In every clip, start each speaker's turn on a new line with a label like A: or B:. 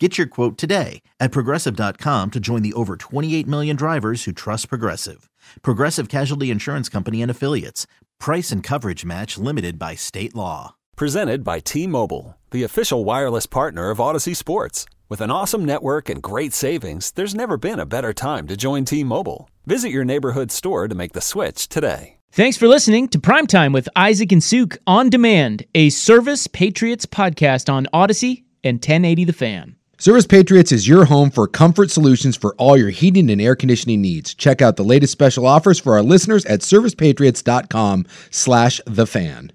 A: Get your quote today at progressive.com to join the over 28 million drivers who trust Progressive. Progressive Casualty Insurance Company and Affiliates. Price and coverage match limited by state law.
B: Presented by T Mobile, the official wireless partner of Audacy Sports. With an awesome network and great savings, there's never been a better time to join T Mobile. Visit your neighborhood store to make the switch today.
C: Thanks for listening to Primetime with Isaac and Suk on Demand, a Service Patriots podcast on Audacy and 1080 The Fan.
D: Service Patriots is your home for comfort solutions for all your heating and air conditioning needs. Check out the latest special offers for our listeners at servicepatriots.com slash the fan.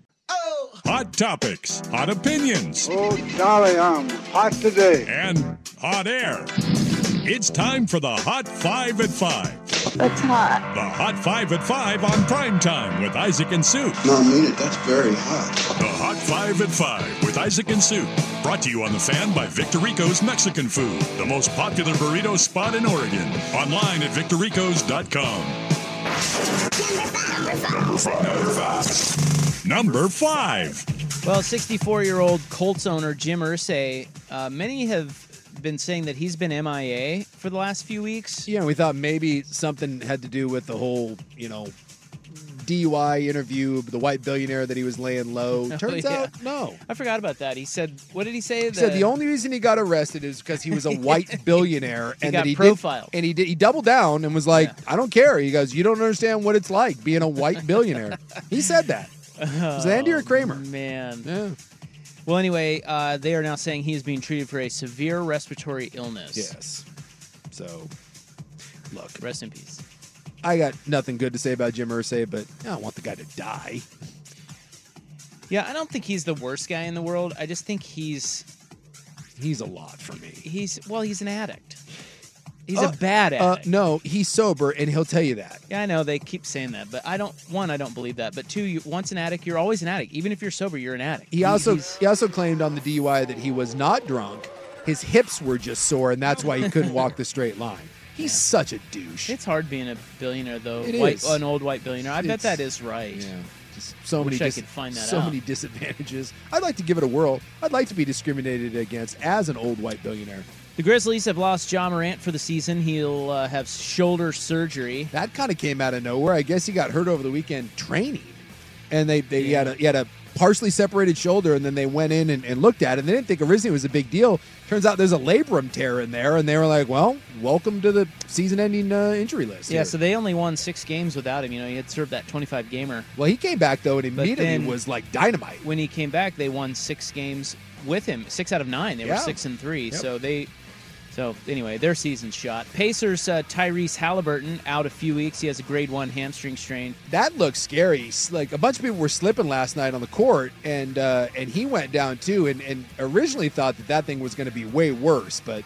E: Hot topics, hot opinions,
F: Oh, golly, I'm hot today.
E: and hot air. It's time for the Hot Five at Five.
G: That's hot.
E: The Hot Five at Five on prime time with Isaac and Sue.
H: No, I mean it. That's very hot.
E: The Hot Five at Five with Isaac and Sue. Brought to you on the fan by Victorico's Mexican Food, the most popular burrito spot in Oregon. Online at victorico's.com. Number five. Number five.
C: Well, 64 year old Colts owner Jim Irsay, uh, many have been saying that he's been MIA for the last few weeks.
D: Yeah, we thought maybe something had to do with the whole, you know, DUI interview, of the white billionaire that he was laying low.
C: Oh,
D: Turns
C: yeah.
D: out, no.
C: I forgot about that. He said, what did he say?
D: He said the only reason he got arrested is because he was a white billionaire and that he
C: profiled.
D: did, and he did he doubled down and was like,
C: Yeah.
D: "I don't care." He goes, "You don't understand what it's like being a white billionaire." he said that. It Andy or oh, Kramer?
C: Oh, Man.
D: Yeah.
C: Well, anyway, uh, they are now saying he is being treated for a severe respiratory illness.
D: Yes. So, look,
C: Rest in peace.
D: I got nothing good to say about Jim Irsay, but I don't want the guy to die.
C: Yeah, I don't think he's the worst guy in the world. I just think he's
D: He's a lot for me.
C: he's well, he's an addict. He's
D: Uh,
C: a bad
D: Uh,
C: addict.
D: no, he's sober, and he'll tell you that.
C: Yeah, I know they keep saying that, but I don't. One, I don't believe that. But two, you, once an addict, you're always an addict. Even if you're sober, you're an addict.
D: He also he also claimed on the DUI that he was not drunk. His hips were just sore, and that's why he couldn't walk the straight line. He's such a douche.
C: It's hard being a billionaire, though.
D: It
C: white,
D: is.
C: An old white billionaire. I bet
D: It's-
C: that is right.
D: Yeah, just so
C: Wish
D: many.
C: I could find that
D: so
C: out.
D: many disadvantages. I'd like to give it a whirl. I'd like to be discriminated against as an old white billionaire.
C: The Grizzlies have lost Ja Morant for the season. He'll uh, have shoulder surgery.
D: That kind of came out of nowhere. I guess he got hurt over the weekend training, and they they he had a he had a partially separated shoulder, and then they went in and, and looked at it. and They didn't think originally it was a big deal. Turns out there's a labrum tear in there, and they were like, "Well, welcome to the season-ending uh, injury list."
C: Yeah,
D: here.
C: so they only won six games without him. You know, he had served that 25 gamer.
D: well, he came back though, and immediately
C: then-
D: was like dynamite.
C: When he came back, they won six games with him. Six out of nine. They
D: Yeah.
C: were six and three.
D: Yep.
C: So they. So anyway, their season's shot. Pacers uh, Tyrese Halliburton out a few weeks. He has a grade one hamstring strain.
D: That looks scary. Like a bunch of people were slipping last night on the court, and uh, and he went down too. And, and originally thought that that thing was going to be way worse, but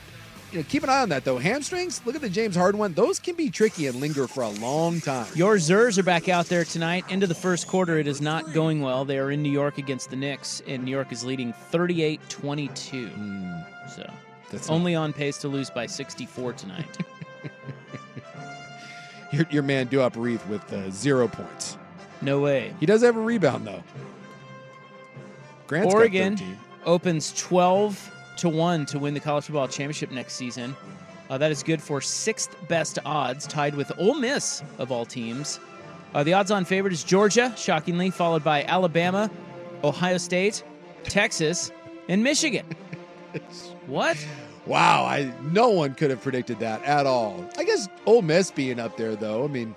D: you know, keep an eye on that though. Hamstrings. Look at the James Harden one; those can be tricky and linger for a long time.
C: Your Zers are back out there tonight. Into the first quarter, it is not going well. They are in New York against the Knicks, and New York is leading 38-22. So
D: That's
C: only on pace to lose by 64 tonight.
D: your, your man Duop Reath with uh, zero points.
C: no way.
D: He does have a rebound though. Grant's
C: Oregon opens 12 to 1 to win the college football championship next season. Uh, that is good for sixth best odds, tied with Ole Miss of all teams. Uh, the odds on favorite is Georgia, shockingly, followed by Alabama, Ohio State, Texas, and Michigan. what?
D: Wow, I no one could have predicted that at all. I guess Ole Miss being up there though. I mean,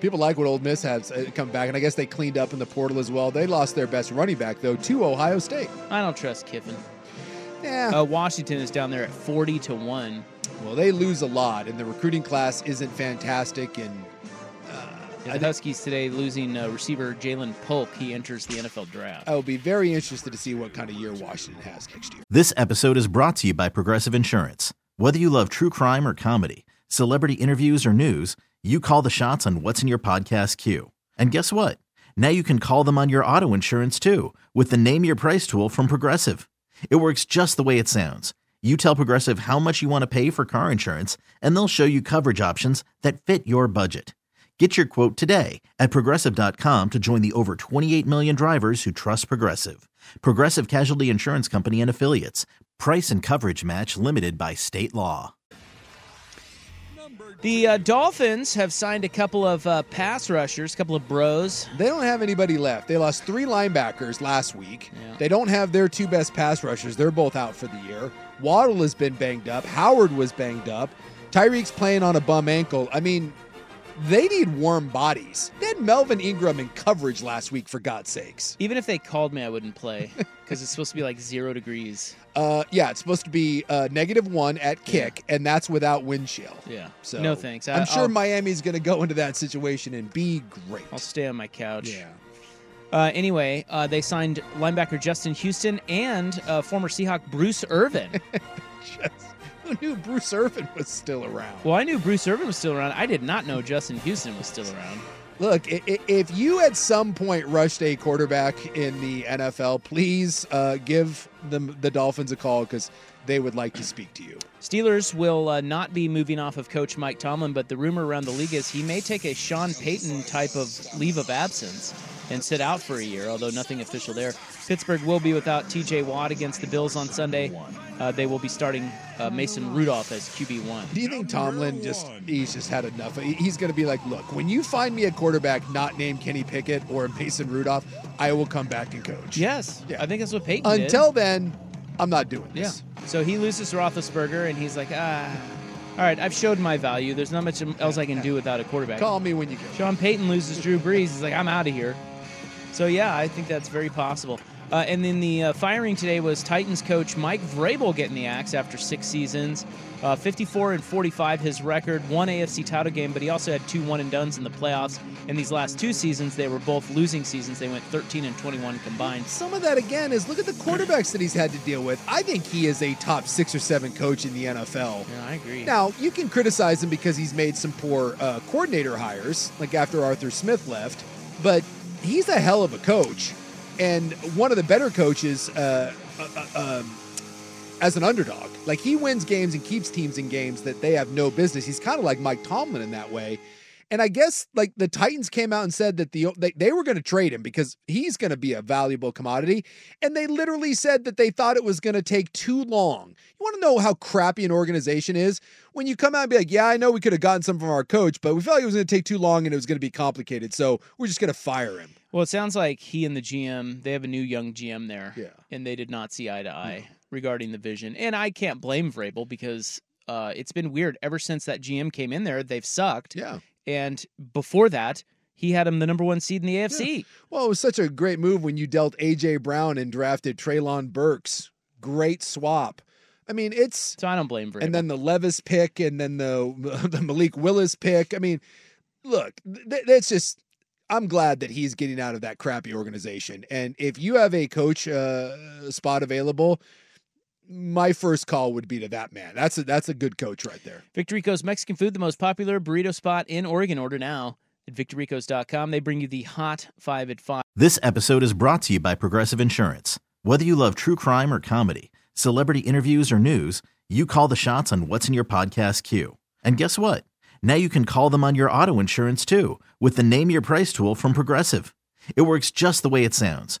D: people like what Ole Miss has uh, come back, and I guess they cleaned up in the portal as well. They lost their best running back though to Ohio State.
C: I don't trust Kiffin.
D: Yeah.
C: Uh, Washington is down there at 40 to 1.
D: Well, they lose a lot, and the recruiting class isn't fantastic. And
C: Yeah, the Huskies today losing uh, receiver Ja'Lynn Polk. He enters the NFL draft.
D: I will be very interested to see what kind of year Washington has next year.
A: This episode is brought to you by Progressive Insurance. Whether you love true crime or comedy, celebrity interviews or news, you call the shots on what's in your podcast queue. And guess what? Now you can call them on your auto insurance too with the Name Your Price tool from Progressive. It works just the way it sounds. You tell Progressive how much you want to pay for car insurance, and they'll show you coverage options that fit your budget. Get your quote today at progressive.com to join the over 28 million drivers who trust Progressive. Progressive Casualty Insurance Company and Affiliates. Price and coverage match limited by state law.
C: The uh, Dolphins have signed a couple of uh, pass rushers, a couple of bros.
D: They don't have anybody left. They lost three linebackers last week.
C: Yeah.
D: They don't have their two best pass rushers. They're both out for the year. Waddle has been banged up. Howard was banged up. Tyreek's playing on a bum ankle. I mean, they need warm bodies. They had Melvin Ingram in coverage last week, for God's sakes.
C: Even if they called me, I wouldn't play because it's supposed to be like zero degrees.
D: Uh, yeah, it's supposed to be uh, negative one at kick, and that's without wind chill.
C: Yeah.
D: So
C: no thanks. I,
D: I'm sure
C: I'll,
D: Miami's going to go into that situation and be great.
C: I'll stay on my couch.
D: Yeah.
C: Uh, anyway, uh, they signed linebacker Justin Houston and uh, former Seahawk Bruce Irvin.
D: Just, who knew Bruce Irvin was still around?
C: well, I knew Bruce Irvin was still around. I did not know Justin Houston was still around.
D: Look, if you at some point rushed a quarterback in the NFL, please uh, give them the Dolphins a call because they would like to speak to you.
C: Steelers will uh, not be moving off of Coach Mike Tomlin, but the rumor around the league is he may take a Sean Payton type of leave of absence and sit out for a year, although nothing official there. Pittsburgh will be without TJ Watt against the Bills on Sunday. Uh, they will be starting uh, Mason Rudolph as QB1.
D: Do you think Tomlin just he's just had enough? He's going to be like, look, when you find me a quarterback not named Kenny Pickett or Mason Rudolph, I will come back and coach.
C: Yes,
D: Yeah.
C: I think that's what Payton did.
D: Until then, I'm not doing
C: Yeah.
D: this.
C: So he loses to Roethlisberger, and he's like, ah, all right, I've showed my value. There's not much else I can do without a quarterback.
D: Call me when you go.
C: Sean Payton loses Drew Brees. He's like, I'm out of here. So yeah, I think that's very possible. Uh, and then the uh, firing today was Titans coach Mike Vrabel getting the axe after six seasons, uh, 54 and 45 his record, one AFC title game, but he also had two one and duns in the playoffs. In these last two seasons, they were both losing seasons. They went 13 and 21 combined.
D: Some of that again is look at the quarterbacks that he's had to deal with. I think he is a top six or seven coach in the NFL.
C: Yeah, I agree.
D: Now, you can criticize him because he's made some poor uh, coordinator hires, like after Arthur Smith left, but he's a hell of a coach and one of the better coaches uh, uh, uh, um, as an underdog. Like he wins games and keeps teams in games that they have no business. He's kind of like Mike Tomlin in that way. And I guess like the Titans came out and said that the they, they were going to trade him because he's going to be a valuable commodity. And they literally said that they thought it was going to take too long. You want to know how crappy an organization is? When you come out and be like, yeah, I know we could have gotten some from our coach, but we felt like it was going to take too long and it was going to be complicated. So we're just going to fire him.
C: Well, it sounds like he and the GM, they have a new young GM there.
D: Yeah.
C: And they did not see eye to eye regarding the vision. And I can't blame Vrabel because uh, it's been weird ever since that GM came in there. They've sucked.
D: Yeah.
C: And before that, he had him the number one seed in the AFC.
D: Well, it was such a great move when you dealt AJ Brown and drafted Treylon Burks. Great swap. I mean, it's
C: So I don't blame Vrabel.
D: and then the Levis pick and then the the Malik Willis pick. I mean, look, th- that's just I'm glad that he's getting out of that crappy organization. And if you have a coach uh, spot available, my first call would be to that man. That's a that's a good coach right there.
C: Victorico's Mexican food, the most popular burrito spot in Oregon. Order now at victoricos.com. They bring you the hot five at five.
A: This episode is brought to you by Progressive Insurance. Whether you love true crime or comedy, celebrity interviews or news, you call the shots on what's in your podcast queue. And guess what? Now you can call them on your auto insurance too with the Name Your Price tool from Progressive. It works just the way it sounds.